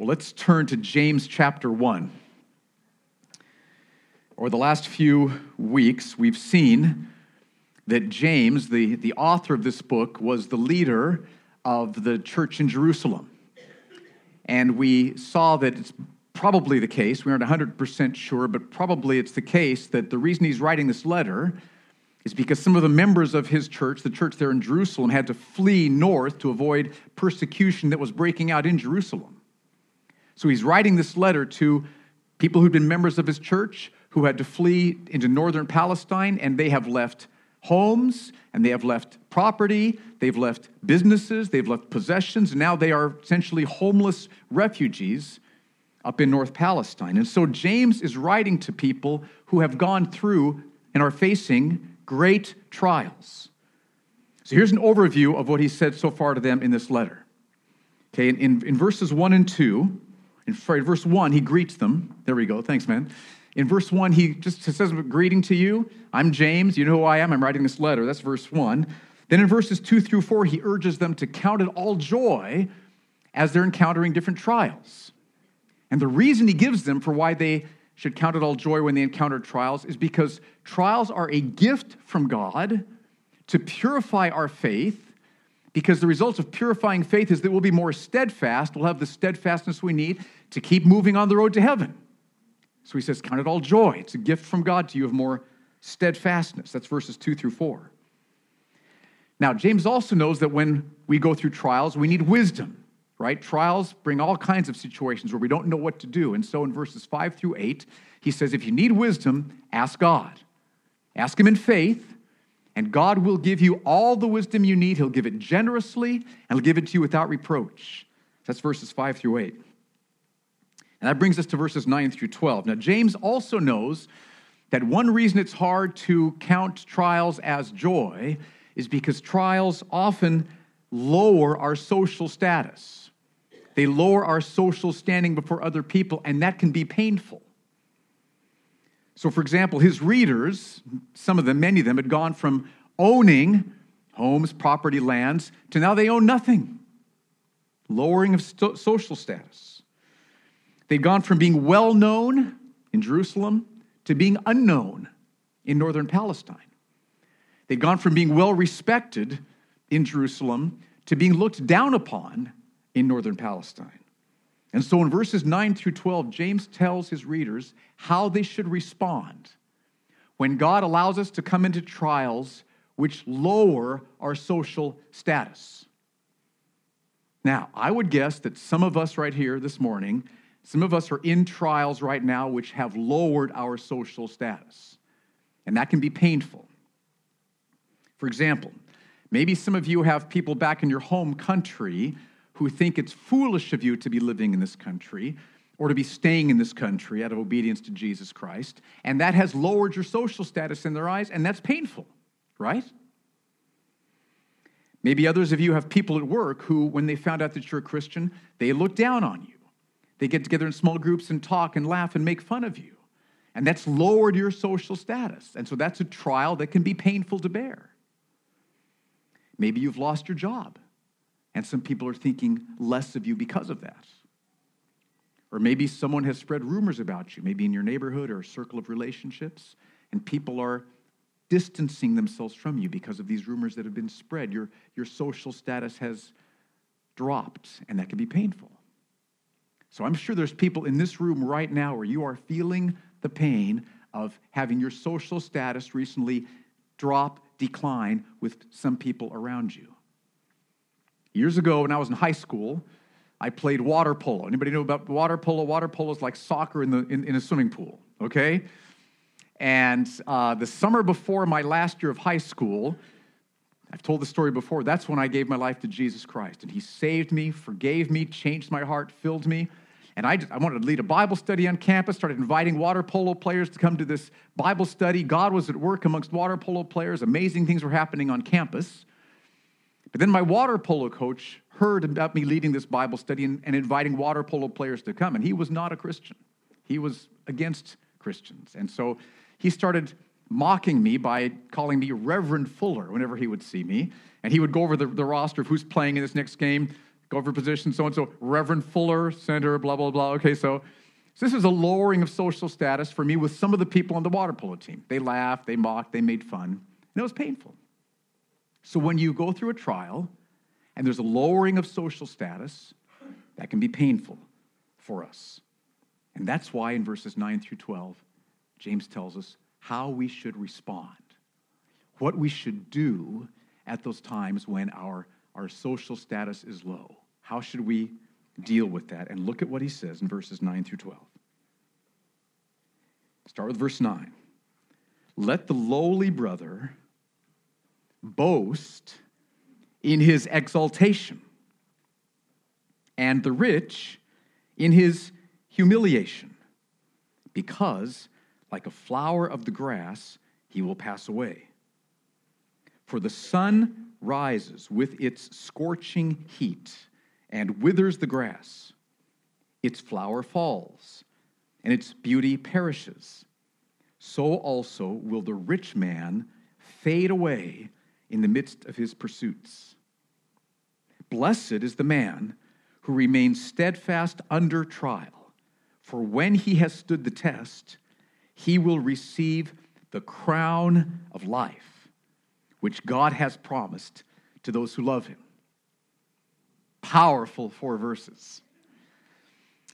Well, let's turn to James chapter 1. Over the last few weeks, we've seen that James, the, the author of this book, was the leader of the church in Jerusalem. And we saw that it's probably the case, we aren't 100% sure, but probably it's the case that the reason he's writing this letter is because some of the members of his church, the church there in Jerusalem, had to flee north to avoid persecution that was breaking out in Jerusalem. So he's writing this letter to people who'd been members of his church who had to flee into northern Palestine, and they have left homes and they have left property, they've left businesses, they've left possessions, and now they are essentially homeless refugees up in North Palestine. And so James is writing to people who have gone through and are facing great trials. So here's an overview of what he said so far to them in this letter. Okay, in, in, in verses 1 and 2, in verse 1, he greets them. There we go. Thanks, man. In verse 1, he just says, Greeting to you. I'm James. You know who I am. I'm writing this letter. That's verse 1. Then in verses 2 through 4, he urges them to count it all joy as they're encountering different trials. And the reason he gives them for why they should count it all joy when they encounter trials is because trials are a gift from God to purify our faith because the results of purifying faith is that we'll be more steadfast. We'll have the steadfastness we need to keep moving on the road to heaven. So he says, Count it all joy. It's a gift from God to you of more steadfastness. That's verses 2 through 4. Now, James also knows that when we go through trials, we need wisdom, right? Trials bring all kinds of situations where we don't know what to do. And so in verses 5 through 8, he says, If you need wisdom, ask God. Ask Him in faith and God will give you all the wisdom you need. He'll give it generously, and He'll give it to you without reproach. That's verses 5 through 8. And that brings us to verses 9 through 12. Now, James also knows that one reason it's hard to count trials as joy is because trials often lower our social status. They lower our social standing before other people, and that can be painful. So, for example, his readers, some of them, many of them, had gone from owning homes, property, lands, to now they own nothing, lowering of social status. They'd gone from being well known in Jerusalem to being unknown in northern Palestine. They'd gone from being well respected in Jerusalem to being looked down upon in northern Palestine. And so in verses 9 through 12, James tells his readers how they should respond when God allows us to come into trials which lower our social status. Now, I would guess that some of us right here this morning, some of us are in trials right now which have lowered our social status, and that can be painful. For example, maybe some of you have people back in your home country who think it's foolish of you to be living in this country or to be staying in this country out of obedience to Jesus Christ. And that has lowered your social status in their eyes, and that's painful, right? Maybe others of you have people at work who, when they found out that you're a Christian, they look down on you. They get together in small groups and talk and laugh and make fun of you. And that's lowered your social status. And so that's a trial that can be painful to bear. Maybe you've lost your job and some people are thinking less of you because of that. Or maybe someone has spread rumors about you, maybe in your neighborhood or a circle of relationships, and people are distancing themselves from you because of these rumors that have been spread. Your, your social status has dropped, and that can be painful. So I'm sure there's people in this room right now where you are feeling the pain of having your social status recently drop, decline with some people around you. Years ago, when I was in high school, I played water polo. Anybody know about water polo? Water polo is like soccer in, the, in, in a swimming pool, okay? And uh, the summer before my last year of high school, I've told the story before, that's when I gave my life to Jesus Christ. And He saved me, forgave me, changed my heart, filled me. And I, just, I wanted to lead a Bible study on campus, started inviting water polo players to come to this Bible study. God was at work amongst water polo players. Amazing things were happening on campus. But then my water polo coach heard about me leading this Bible study and, and, inviting water polo players to come, and he was not a Christian. He was against Christians. And so he started mocking me by calling me Reverend Fuller whenever he would see me. And he would go over the, the roster of who's playing in this next game go for position, so and so, Reverend Fuller, center, blah, blah, blah. Okay, so, so this is a lowering of social status for me with some of the people on the water polo team. They laughed, they mocked, they made fun, and it was painful. So when you go through a trial and there's a lowering of social status, that can be painful for us. And that's why in verses 9 through 12, James tells us how we should respond, what we should do at those times when our, our social status is low. How should we deal with that? And look at what he says in verses 9 through 12. Start with verse 9. Let the lowly brother boast in his exaltation, and the rich in his humiliation, because, like a flower of the grass, he will pass away. For the sun rises with its scorching heat and withers the grass. Its flower falls, and its beauty perishes. So also will the rich man fade away in the midst of his pursuits. Blessed is the man who remains steadfast under trial, for when he has stood the test, he will receive the crown of life which God has promised to those who love him. Powerful four verses.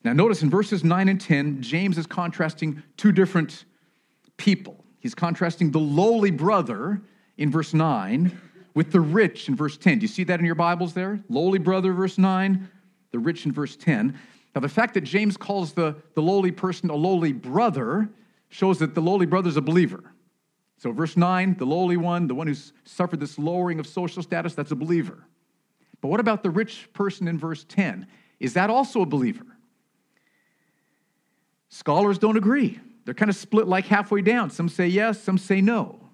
Now, notice in verses 9 and 10, James is contrasting two different people. He's contrasting the lowly brother in verse 9 with the rich in verse 10. Do you see that in your Bibles there? Lowly brother, verse 9, the rich in verse 10. Now, the fact that James calls the, the lowly person a lowly brother shows that the lowly brother is a believer. So, verse 9, the lowly one, the one who's suffered this lowering of social status, that's a believer. But what about the rich person in verse 10? Is that also a believer? Scholars don't agree. They're kind of split like halfway down. Some say yes, some say no.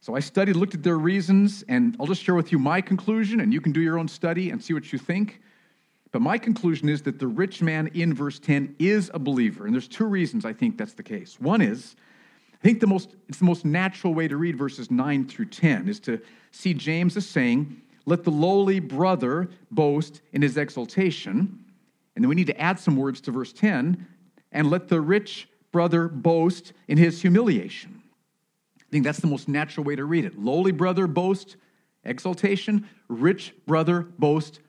So I studied, looked at their reasons, and I'll just share with you my conclusion, and you can do your own study and see what you think. But my conclusion is that the rich man in verse 10 is a believer. And there's two reasons I think that's the case. One is I think the most, it's the most natural way to read verses 9 through 10 is to see James as saying, Let the lowly brother boast in his exaltation. And then we need to add some words to verse 10 and let the rich brother boast in his humiliation. I think that's the most natural way to read it. Lowly brother boast exaltation, rich brother boast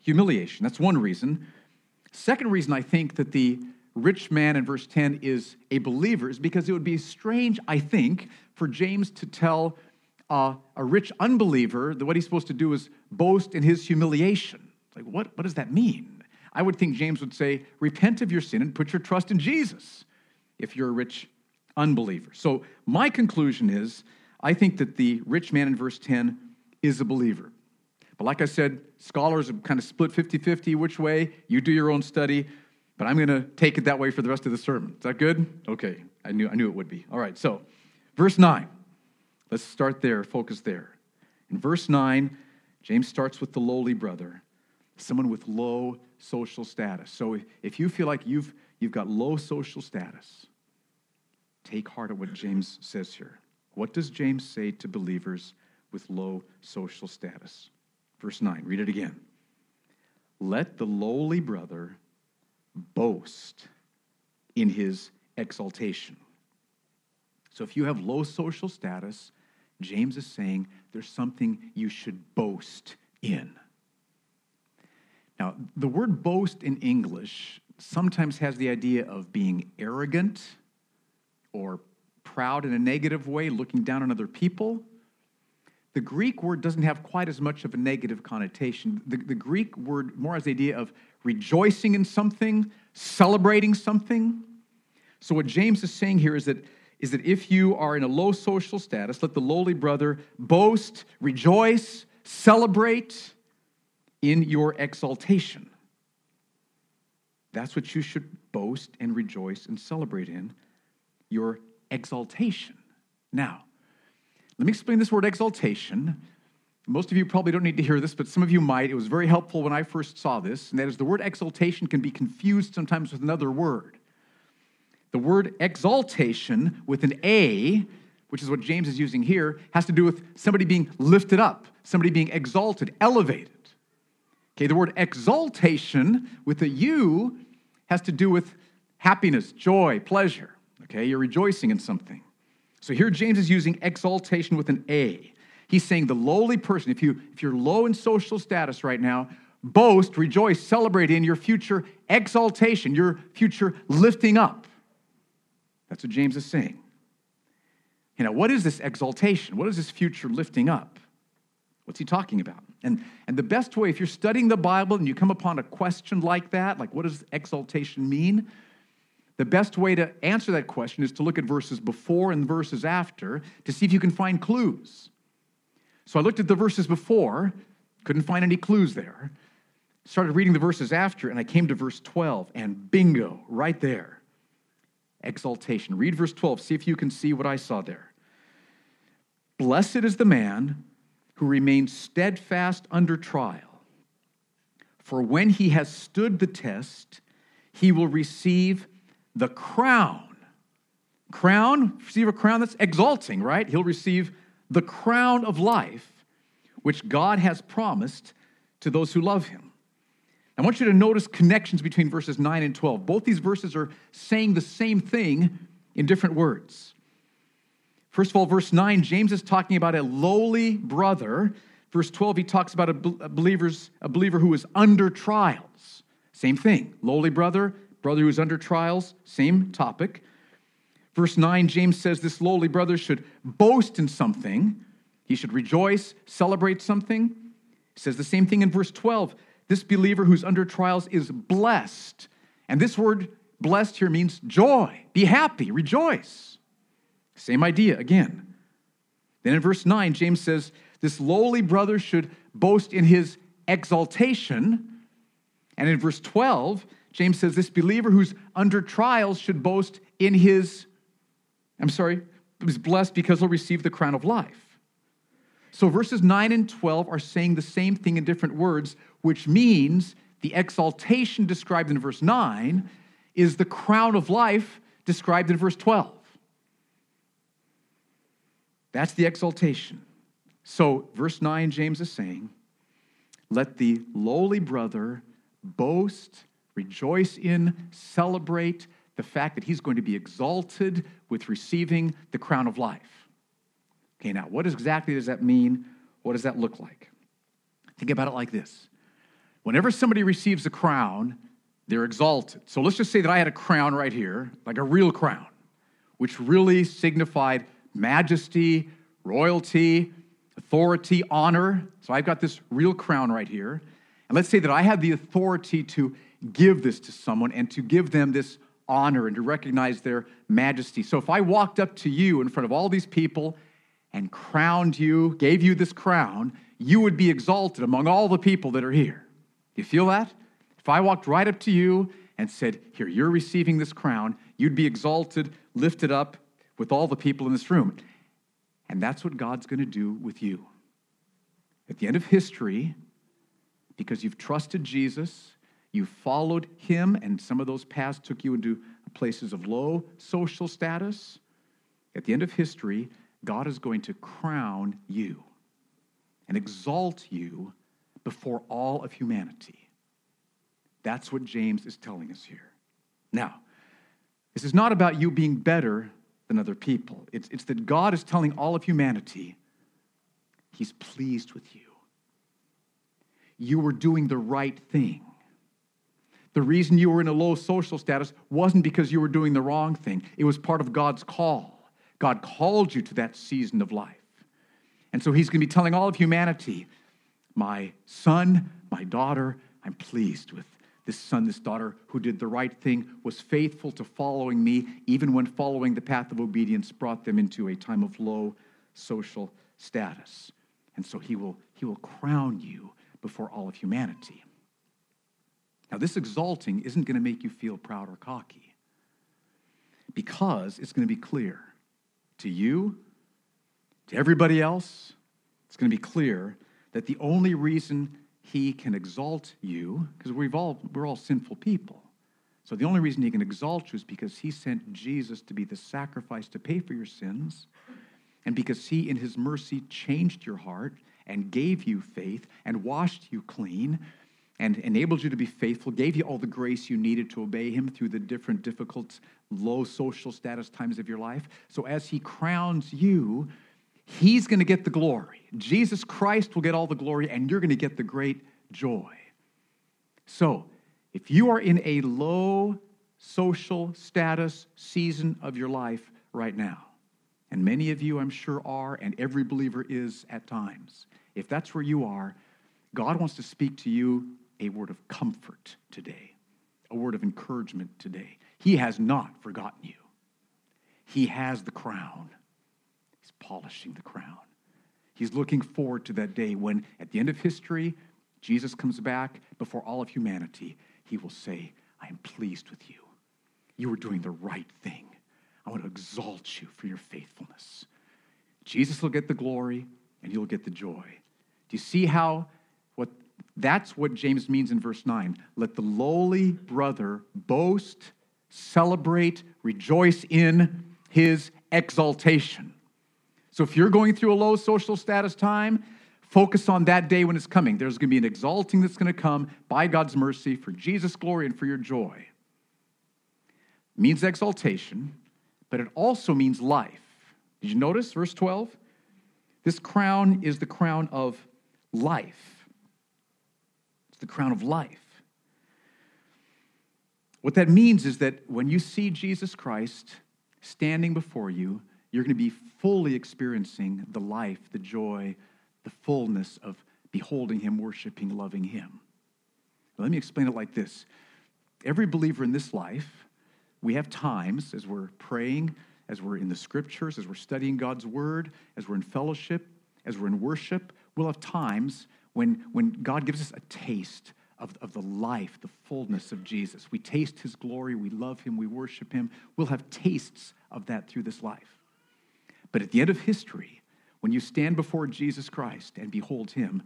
humiliation. That's one reason. Second reason I think that the rich man in verse 10 is a believer is because it would be strange, I think, for James to tell uh, a rich unbeliever that what he's supposed to do is boast in his humiliation. Like, what, what does that mean? I would think James would say, repent of your sin and put your trust in Jesus if you're a rich unbeliever. So, my conclusion is I think that the rich man in verse 10 is a believer. But like I said, scholars have kind of split 50 50 which way. You do your own study but I'm going to take it that way for the rest of the sermon. Is that good? Okay, I knew, I knew it would be. All right, so verse 9. Let's start there, focus there. In verse 9, James starts with the lowly brother, someone with low social status. So if you feel like you've, you've got low social status, take heart at what James says here. What does James say to believers with low social status? Verse 9, read it again. Let the lowly brother boast in his exaltation. So if you have low social status, James is saying there's something you should boast in. Now, the word boast in English sometimes has the idea of being arrogant or proud in a negative way, looking down on other people. The Greek word doesn't have quite as much of a negative connotation. The, the Greek word more has the idea of rejoicing in something, celebrating something. So, what James is saying here is that, is that if you are in a low social status, let the lowly brother boast, rejoice, celebrate in your exaltation. That's what you should boast and rejoice and celebrate in your exaltation. Now, let me explain this word exaltation most of you probably don't need to hear this, but some of you might. It was very helpful when I first saw this, and that is the word exaltation can be confused sometimes with another word. The word exaltation with an A, which is what James is using here, has to do with somebody being lifted up, somebody being exalted, elevated. Okay, the word exaltation with a U has to do with happiness, joy, pleasure. Okay, you're rejoicing in something. So here James is using exaltation with an A. He's saying the lowly person, if, you, if you're low in social status right now, boast, rejoice, celebrate in your future exaltation, your future lifting up. That's what James is saying. You know, what is this exaltation? What is this future lifting up? What's he talking about? And, and the best way, if you're studying the Bible and you come upon a question like that, like what does exaltation mean? The best way to answer that question is to look at verses before and verses after to see if you can find clues. So I looked at the verses before, couldn't find any clues there. Started reading the verses after, and I came to verse 12, and bingo, right there. Exaltation. Read verse 12, see if you can see what I saw there. Blessed is the man who remains steadfast under trial, for when he has stood the test, he will receive the crown. Crown, receive a crown that's exalting, right? He'll receive the crown of life, which God has promised to those who love him. I want you to notice connections between verses 9 and 12. Both these verses are saying the same thing in different words. First of all, verse 9, James is talking about a lowly brother. Verse 12, he talks about a, believer's, a believer who is under trials. Same thing. Lowly brother, brother who is under trials, same topic. Verse 9, James says this lowly brother should boast in something. He should rejoice, celebrate something. He says the same thing in verse 12. This believer who's under trials is blessed. And this word blessed here means joy. Be happy, rejoice. Same idea again. Then in verse 9, James says, This lowly brother should boast in his exaltation. And in verse 12, James says this believer who's under trials should boast in his, I'm sorry, is blessed because he'll receive the crown of life. So verses 9 and 12 are saying the same thing in different words, which means the exaltation described in verse 9 is the crown of life described in verse 12. That's the exaltation. So, verse 9, James is saying, Let the lowly brother boast rejoice in, celebrate the fact that he's going to be exalted with receiving the crown of life. Okay, now, what exactly does that mean? What does that look like? Think about it like this whenever somebody receives a crown, they're exalted. So let's just say that I had a crown right here, like a real crown, which really signified majesty, royalty, authority, honor. So I've got this real crown right here. And let's say that I have the authority to give this to someone and to give them this honor and to recognize their majesty. So if I walked up to you in front of all these people and crowned you, gave you this crown, you would be exalted among all the people that are here. You feel that? If I walked right up to you and said, Here, you're receiving this crown, you'd be exalted, lifted up with all the people in this room. And that's what God's going to do with you. At the end of history, because you've trusted Jesus, you followed him, and some of those paths took you into places of low social status. At the end of history, God is going to crown you and exalt you before all of humanity. That's what James is telling us here. Now, this is not about you being better than other people, it's, it's that God is telling all of humanity, He's pleased with you. You were doing the right thing. The reason you were in a low social status wasn't because you were doing the wrong thing, it was part of God's call. God called you to that season of life. And so he's going to be telling all of humanity, my son, my daughter, I'm pleased with this son, this daughter who did the right thing, was faithful to following me, even when following the path of obedience brought them into a time of low social status. And so he will, he will crown you before all of humanity. Now, this exalting isn't going to make you feel proud or cocky because it's going to be clear to you, to everybody else, it's going to be clear that the only reason he can exalt you, because we've all, we're all sinful people. So the only reason he can exalt you is because he sent Jesus to be the sacrifice to pay for your sins, and because he, in his mercy, changed your heart and gave you faith and washed you clean and enabled you to be faithful, gave you all the grace you needed to obey him through the different difficult, low social status times of your life. So as he crowns you, he's going to get the glory. Jesus Christ will get all the glory, and you're going to get the great joy. So, if you are in a low social status season of your life right now, and many of you, I'm sure, are, and every believer is at times, if that's where you are, God wants to speak to you a word of comfort today, a word of encouragement today. He has not forgotten you, He has the crown. He's polishing the crown. He's looking forward to that day when, at the end of history, Jesus comes back before all of humanity. He will say, I am pleased with you. You are doing the right thing. I want to exalt you for your faithfulness. Jesus will get the glory and you'll get the joy. Do you see how that's what James means in verse 9. Let the lowly brother boast, celebrate, rejoice in his exaltation. So if you're going through a low social status time, focus on that day when it's coming. There's going to be an exalting that's going to come by God's mercy for Jesus' glory and for your joy. It means exaltation, but it also means life. Did you notice verse 12? This crown is the crown of life the crown of life. What that means is that when you see Jesus Christ standing before you, you're going to be fully experiencing the life, the joy, the fullness of beholding Him, worshiping, loving Him. let me explain it like this Every believer in this life, we have times as we're praying, as we're in the scriptures, as we're studying God's word, as we're in fellowship, as we're in worship, we'll have times when, when God gives us a taste of, of the life, the fullness of Jesus. We taste his glory, we love him, we worship him. We'll have tastes of that through this life. But at the end of history, when you stand before Jesus Christ and behold him,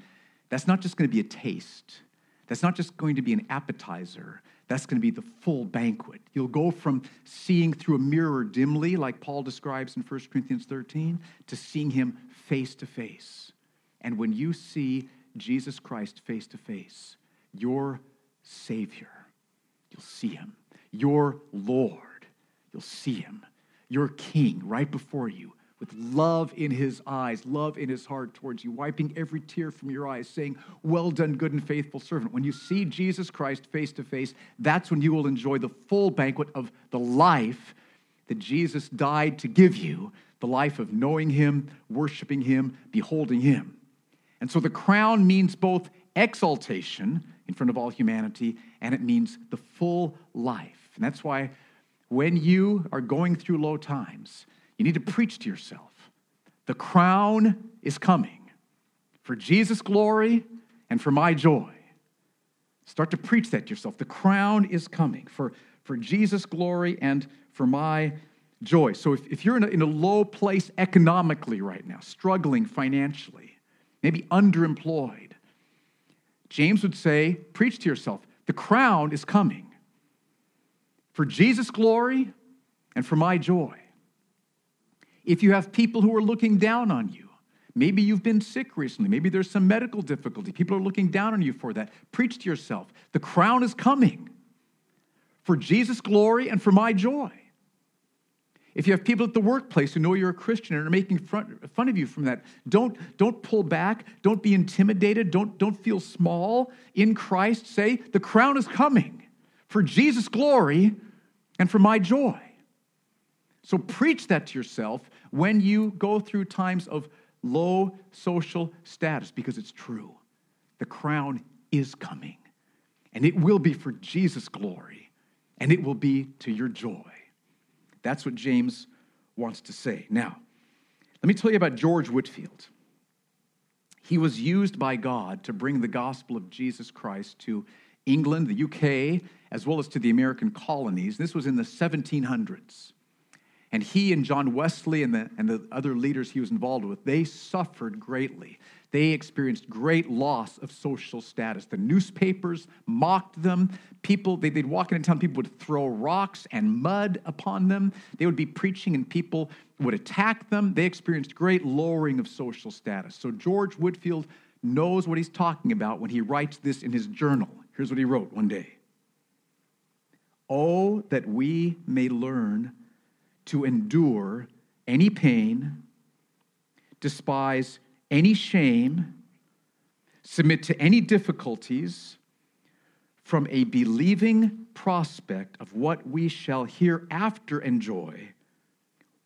that's not just going to be a taste. That's not just going to be an appetizer. That's going to be the full banquet. You'll go from seeing through a mirror dimly, like Paul describes in 1 Corinthians 13, to seeing him face to face. And when you see Jesus Christ face to face, your Savior. You'll see him. Your Lord. You'll see him. Your King right before you with love in his eyes, love in his heart towards you, wiping every tear from your eyes, saying, Well done, good and faithful servant. When you see Jesus Christ face to face, that's when you will enjoy the full banquet of the life that Jesus died to give you the life of knowing him, worshiping him, beholding him. And so the crown means both exaltation in front of all humanity and it means the full life. And that's why when you are going through low times, you need to preach to yourself the crown is coming for Jesus' glory and for my joy. Start to preach that to yourself. The crown is coming for, for Jesus' glory and for my joy. So if, if you're in a, in a low place economically right now, struggling financially, maybe underemployed. James would say, Preach to yourself. The crown is coming for Jesus' glory and for my joy. If you have people who are looking down on you, maybe you've been sick recently, maybe there's some medical difficulty, people are looking down on you for that, preach to yourself. The crown is coming for Jesus' glory and for my joy. If you have people at the workplace who know you're a Christian and are making fun of you from that, don't, don't pull back. Don't be intimidated. Don't, don't feel small in Christ. Say, the crown is coming for Jesus' glory and for my joy. So preach that to yourself when you go through times of low social status because it's true. The crown is coming, and it will be for Jesus' glory, and it will be to your joy. That's what James wants to say. Now, let me tell you about George Whitefield. He was used by God to bring the gospel of Jesus Christ to England, the UK, as well as to the American colonies. This was in the 1700s. And he and John Wesley and the, and the other leaders he was involved with, they suffered greatly they experienced great loss of social status. The newspapers mocked them. People, they, would walk into town, people would throw rocks and mud upon them. They would be preaching and people would attack them. They experienced great lowering of social status. So George Whitefield knows what he's talking about when he writes this in his journal Here's what he wrote one day Oh, that we may learn to endure any pain, despise any shame, submit to any difficulties from a believing prospect of what we shall hereafter enjoy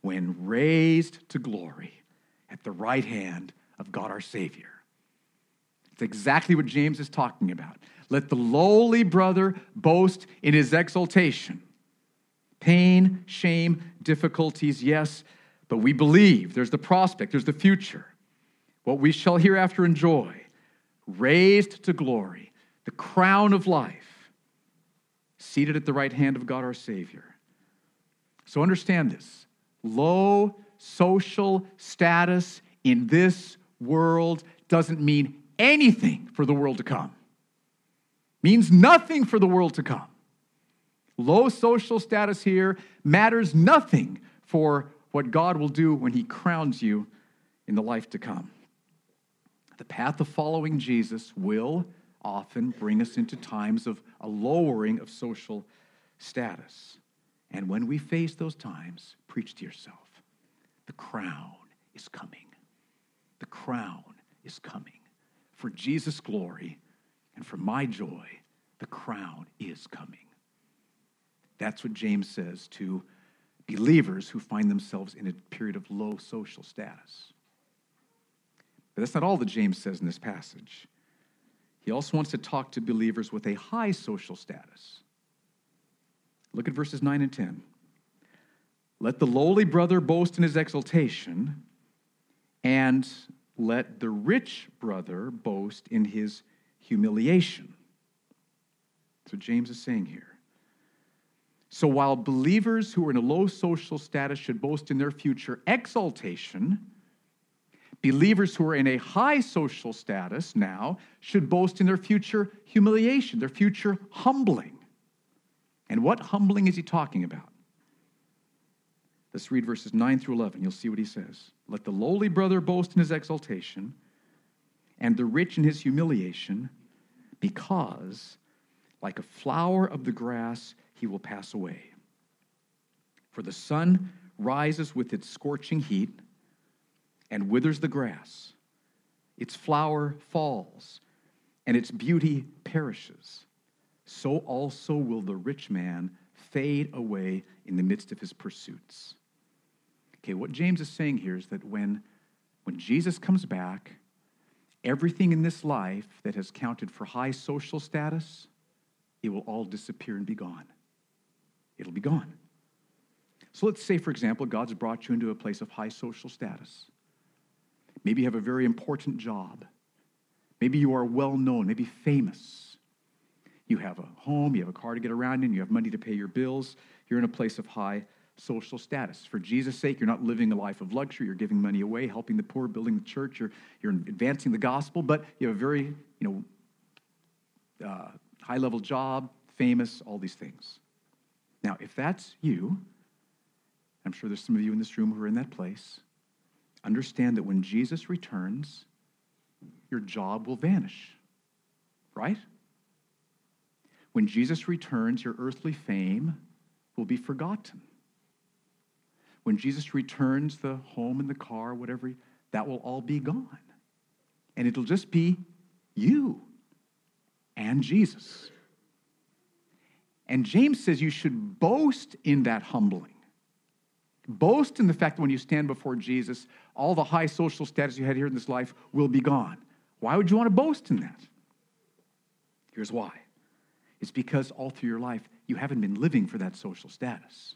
when raised to glory at the right hand of God our Savior. It's exactly what James is talking about. Let the lowly brother boast in his exaltation. Pain, shame, difficulties, yes, but we believe there's the prospect, there's the future. What we shall hereafter enjoy, raised to glory, the crown of life, seated at the right hand of God our Savior. So understand this low social status in this world doesn't mean anything for the world to come means nothing for the world to come. Low social status here matters nothing for what God will do when He crowns you in the life to come. The path of following Jesus will often bring us into times of a lowering of social status. And when we face those times, preach to yourself the crown is coming. The crown is coming. For Jesus' glory and for my joy, the crown is coming. That's what James says to believers who find themselves in a period of low social status. But that's not all that James says in this passage. He also wants to talk to believers with a high social status. Look at verses 9 and 10. Let the lowly brother boast in his exaltation, and let the rich brother boast in his humiliation. That's what James is saying here. So while believers who are in a low social status should boast in their future exaltation, believers who are in a high social status now should boast in their future humiliation, their future humbling. And what humbling is he talking about? Let's read verses 9 through 11. You'll see what he says. Let the lowly brother boast in his exaltation, and the rich in his humiliation, because like a flower of the grass, he will pass away. For the sun rises with its scorching heat and withers the grass. Its flower falls, and its beauty perishes. So also will the rich man fade away in the midst of his pursuits. Okay, what James is saying here is that when, when Jesus comes back, everything in this life that has counted for high social status, it will all disappear and be gone. It'll be gone. So let's say, for example, God's brought you into a place of high social status. Maybe you have a very important job. Maybe you are well known, maybe famous. You have a home, you have a car to get around in, you have money to pay your bills. You're in a place of high social status. For Jesus' sake, you're not living a life of luxury. You're giving money away, helping the poor, building the church. You're, you're advancing the gospel, but you have a very, you know, uh, high level job, famous, all these things. Now, if that's you, I'm sure there's some of you in this room who are in that place, understand that when Jesus returns, your job will vanish, right? When Jesus returns, your earthly fame will be forgotten. When Jesus returns, the home and the car, whatever, that will all be gone. And it'll just be you and Jesus. And James says you should boast in that humbling. Boast in the fact that when you stand before Jesus, all the high social status you had here in this life will be gone. Why would you want to boast in that? Here's why it's because all through your life, you haven't been living for that social status.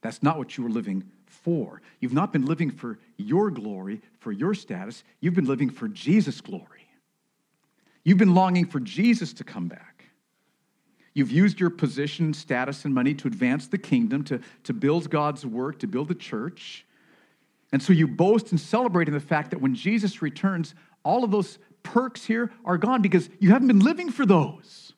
That's not what you were living for. You've not been living for your glory, for your status. You've been living for Jesus' glory. You've been longing for Jesus to come back. You've used your position, status, and money to advance the kingdom, to, to build God's work, to build the church. And so you boast and celebrate in the fact that when Jesus returns, all of those perks here are gone because you haven't been living for those.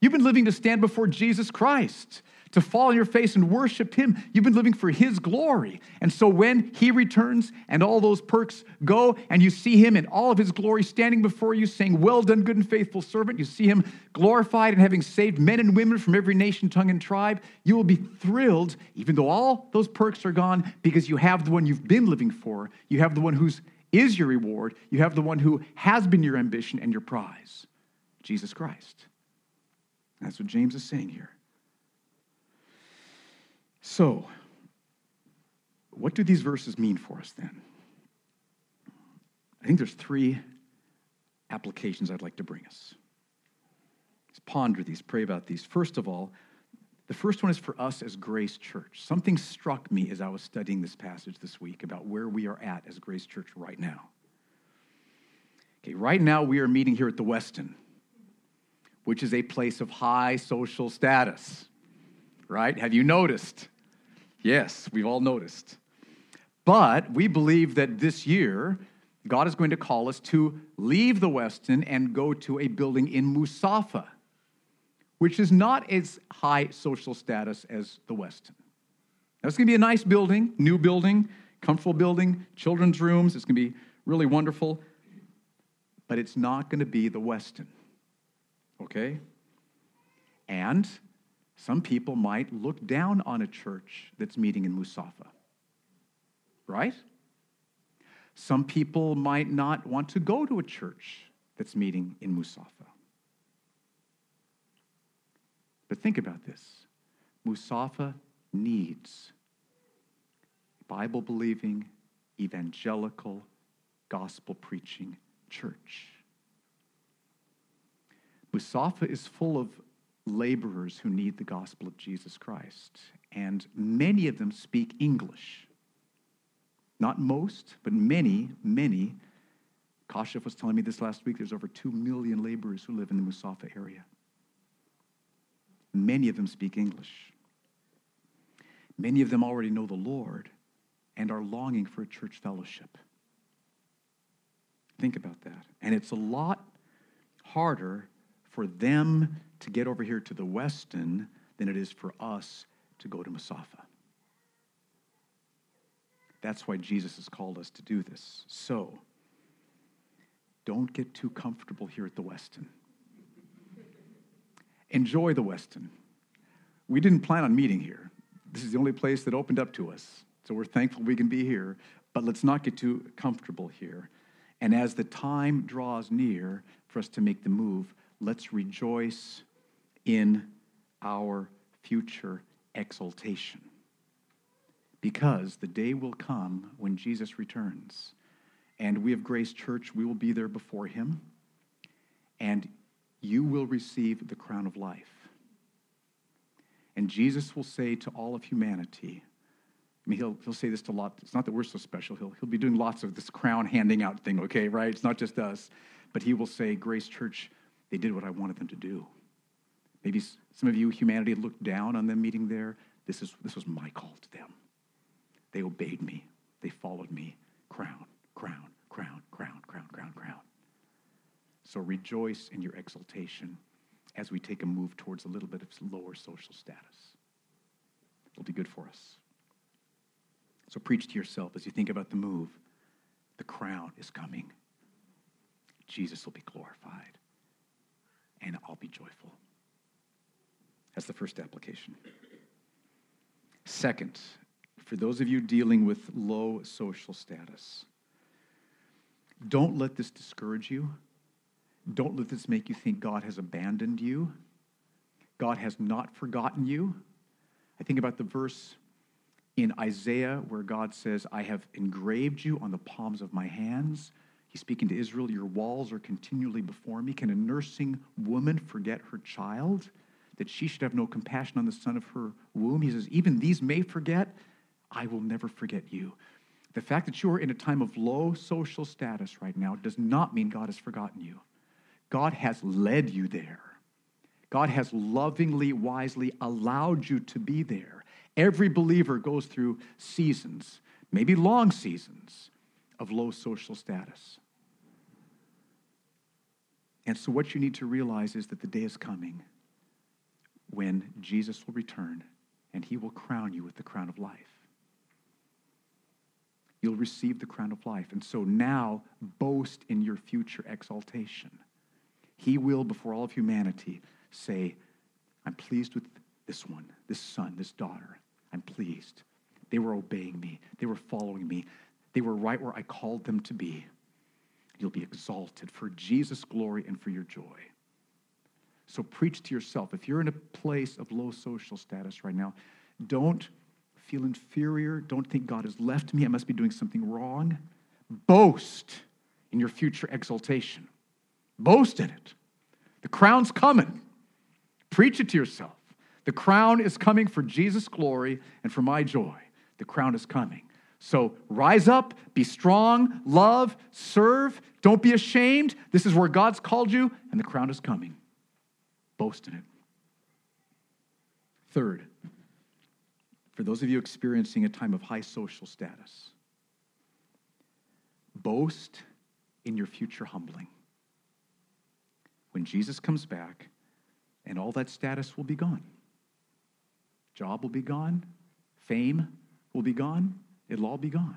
You've been living to stand before Jesus Christ, to fall on your face and worship Him. You've been living for His glory. And so when He returns and all those perks go, and you see Him in all of His glory standing before you, saying, Well done, good and faithful servant, you see Him glorified and having saved men and women from every nation, tongue, and tribe, you will be thrilled, even though all those perks are gone, because you have the one you've been living for. You have the one who's is your reward. You have the one who has been your ambition and your prize, Jesus Christ. That's what James is saying here. So, what do these verses mean for us then? I think there's three applications I'd like to bring us. Let's ponder these, pray about these. First of all, the first one is for us as Grace Church. Something struck me as I was studying this passage this week about where we are at as Grace Church right now. Okay, right now we are meeting here at the Westin, which is a place of high social status, right? Have you noticed? Yes, we've all noticed. But we believe that this year, God is going to call us to leave the Westin and go to a building in Musafa, which is not as high social status as the Westin. Now, it's going to be a nice building, new building, comfortable building, children's rooms. It's going to be really wonderful. But it's not going to be the Westin. Okay? And some people might look down on a church that's meeting in Musafa, right? Some people might not want to go to a church that's meeting in Musafa. But think about this Musafa needs Bible believing, evangelical, gospel preaching church. Musafa is full of laborers who need the gospel of Jesus Christ. And many of them speak English. Not most, but many, many. Kashif was telling me this last week there's over 2 million laborers who live in the Musafa area. Many of them speak English. Many of them already know the Lord and are longing for a church fellowship. Think about that. And it's a lot harder for them to get over here to the Westin than it is for us to go to Musafa. That's why Jesus has called us to do this. So, don't get too comfortable here at the Westin. Enjoy the Westin. We didn't plan on meeting here. This is the only place that opened up to us. So we're thankful we can be here, but let's not get too comfortable here. And as the time draws near for us to make the move, let's rejoice in our future exaltation. Because the day will come when Jesus returns, and we of Grace Church, we will be there before him, and you will receive the crown of life. And Jesus will say to all of humanity, I mean, he'll, he'll say this to a lot. It's not that we're so special. He'll, he'll be doing lots of this crown handing out thing, okay, right? It's not just us. But he will say, Grace Church, they did what I wanted them to do. Maybe some of you, humanity, looked down on them meeting there. This, is, this was my call to them. They obeyed me, they followed me. Crown, crown, crown, crown, crown, crown, crown. So rejoice in your exaltation as we take a move towards a little bit of lower social status. It'll be good for us. So preach to yourself as you think about the move. The crown is coming. Jesus will be glorified and I'll be joyful. That's the first application. Second, for those of you dealing with low social status, don't let this discourage you. Don't let this make you think God has abandoned you. God has not forgotten you. I think about the verse in Isaiah where God says, I have engraved you on the palms of my hands. He's speaking to Israel, Your walls are continually before me. Can a nursing woman forget her child? That she should have no compassion on the son of her womb? He says, Even these may forget. I will never forget you. The fact that you are in a time of low social status right now does not mean God has forgotten you. God has led you there. God has lovingly, wisely allowed you to be there. Every believer goes through seasons, maybe long seasons, of low social status. And so, what you need to realize is that the day is coming when Jesus will return and he will crown you with the crown of life. You'll receive the crown of life. And so now boast in your future exaltation. He will, before all of humanity, say, I'm pleased with this one, this son, this daughter. I'm pleased. They were obeying me, they were following me, they were right where I called them to be. You'll be exalted for Jesus' glory and for your joy. So preach to yourself. If you're in a place of low social status right now, don't feel inferior. Don't think God has left me. I must be doing something wrong. Boast in your future exaltation. Boast in it. The crown's coming. Preach it to yourself. The crown is coming for Jesus' glory and for my joy. The crown is coming. So rise up, be strong, love, serve. Don't be ashamed. This is where God's called you, and the crown is coming. Boast in it. Third, for those of you experiencing a time of high social status, boast in your future humbling. When Jesus comes back, and all that status will be gone. Job will be gone, fame will be gone, it'll all be gone.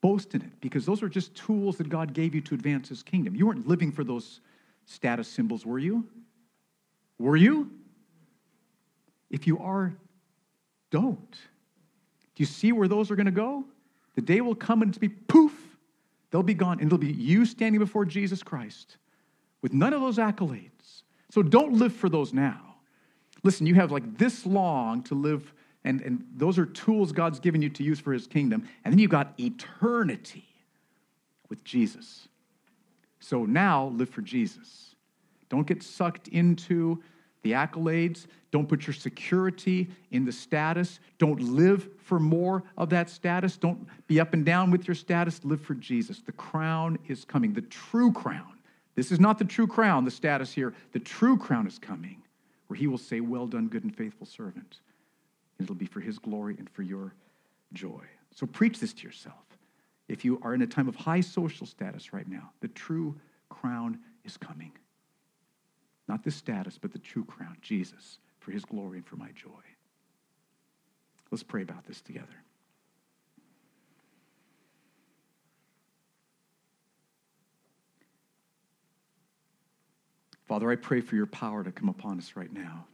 Boast in it because those are just tools that God gave you to advance his kingdom. You weren't living for those status symbols, were you? Were you? If you are, don't. Do you see where those are going to go? The day will come and it's be poof, they'll be gone, and it'll be you standing before Jesus Christ with none of those accolades. So don't live for those now. Listen, you have like this long to live, and, and those are tools God's given you to use for his kingdom. And then you've got eternity with Jesus. So now live for Jesus. Don't get sucked into the accolades. Don't put your security in the status. Don't live for more of that status. Don't be up and down with your status. Live for Jesus. The crown is coming, the true crown. This is not the true crown, the status here. The true crown is coming, where he will say, Well done, good and faithful servant. It'll be for his glory and for your joy. So preach this to yourself. If you are in a time of high social status right now, the true crown is coming. Not the status, but the true crown, Jesus, for his glory and for my joy. Let's pray about this together. Father, I pray for your power to come upon us right now.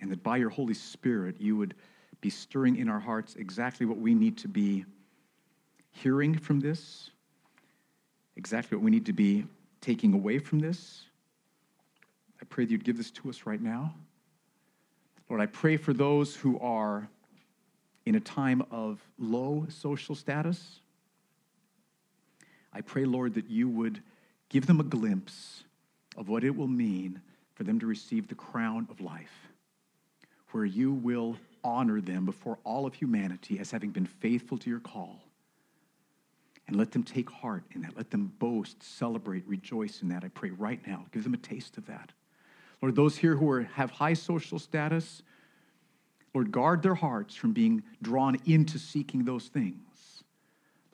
And that by your Holy Spirit, you would be stirring in our hearts exactly what we need to be hearing from this, exactly what we need to be taking away from this, I pray that you'd give this to us right now. Lord, I pray for those who are in a time of low social status. I pray, Lord, that you would give them a glimpse of what it will mean for them to receive the crown of life, where you will honor them before all of humanity as having been faithful to your call. And let them take heart in that. Let them boast, celebrate, rejoice in that. I pray right now. Give them a taste of that. Lord, those here who are, have high social status, Lord, guard their hearts from being drawn into seeking those things.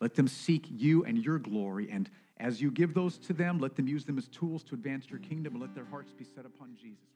Let them seek you and your glory. And as you give those to them, let them use them as tools to advance your kingdom and let their hearts be set upon Jesus.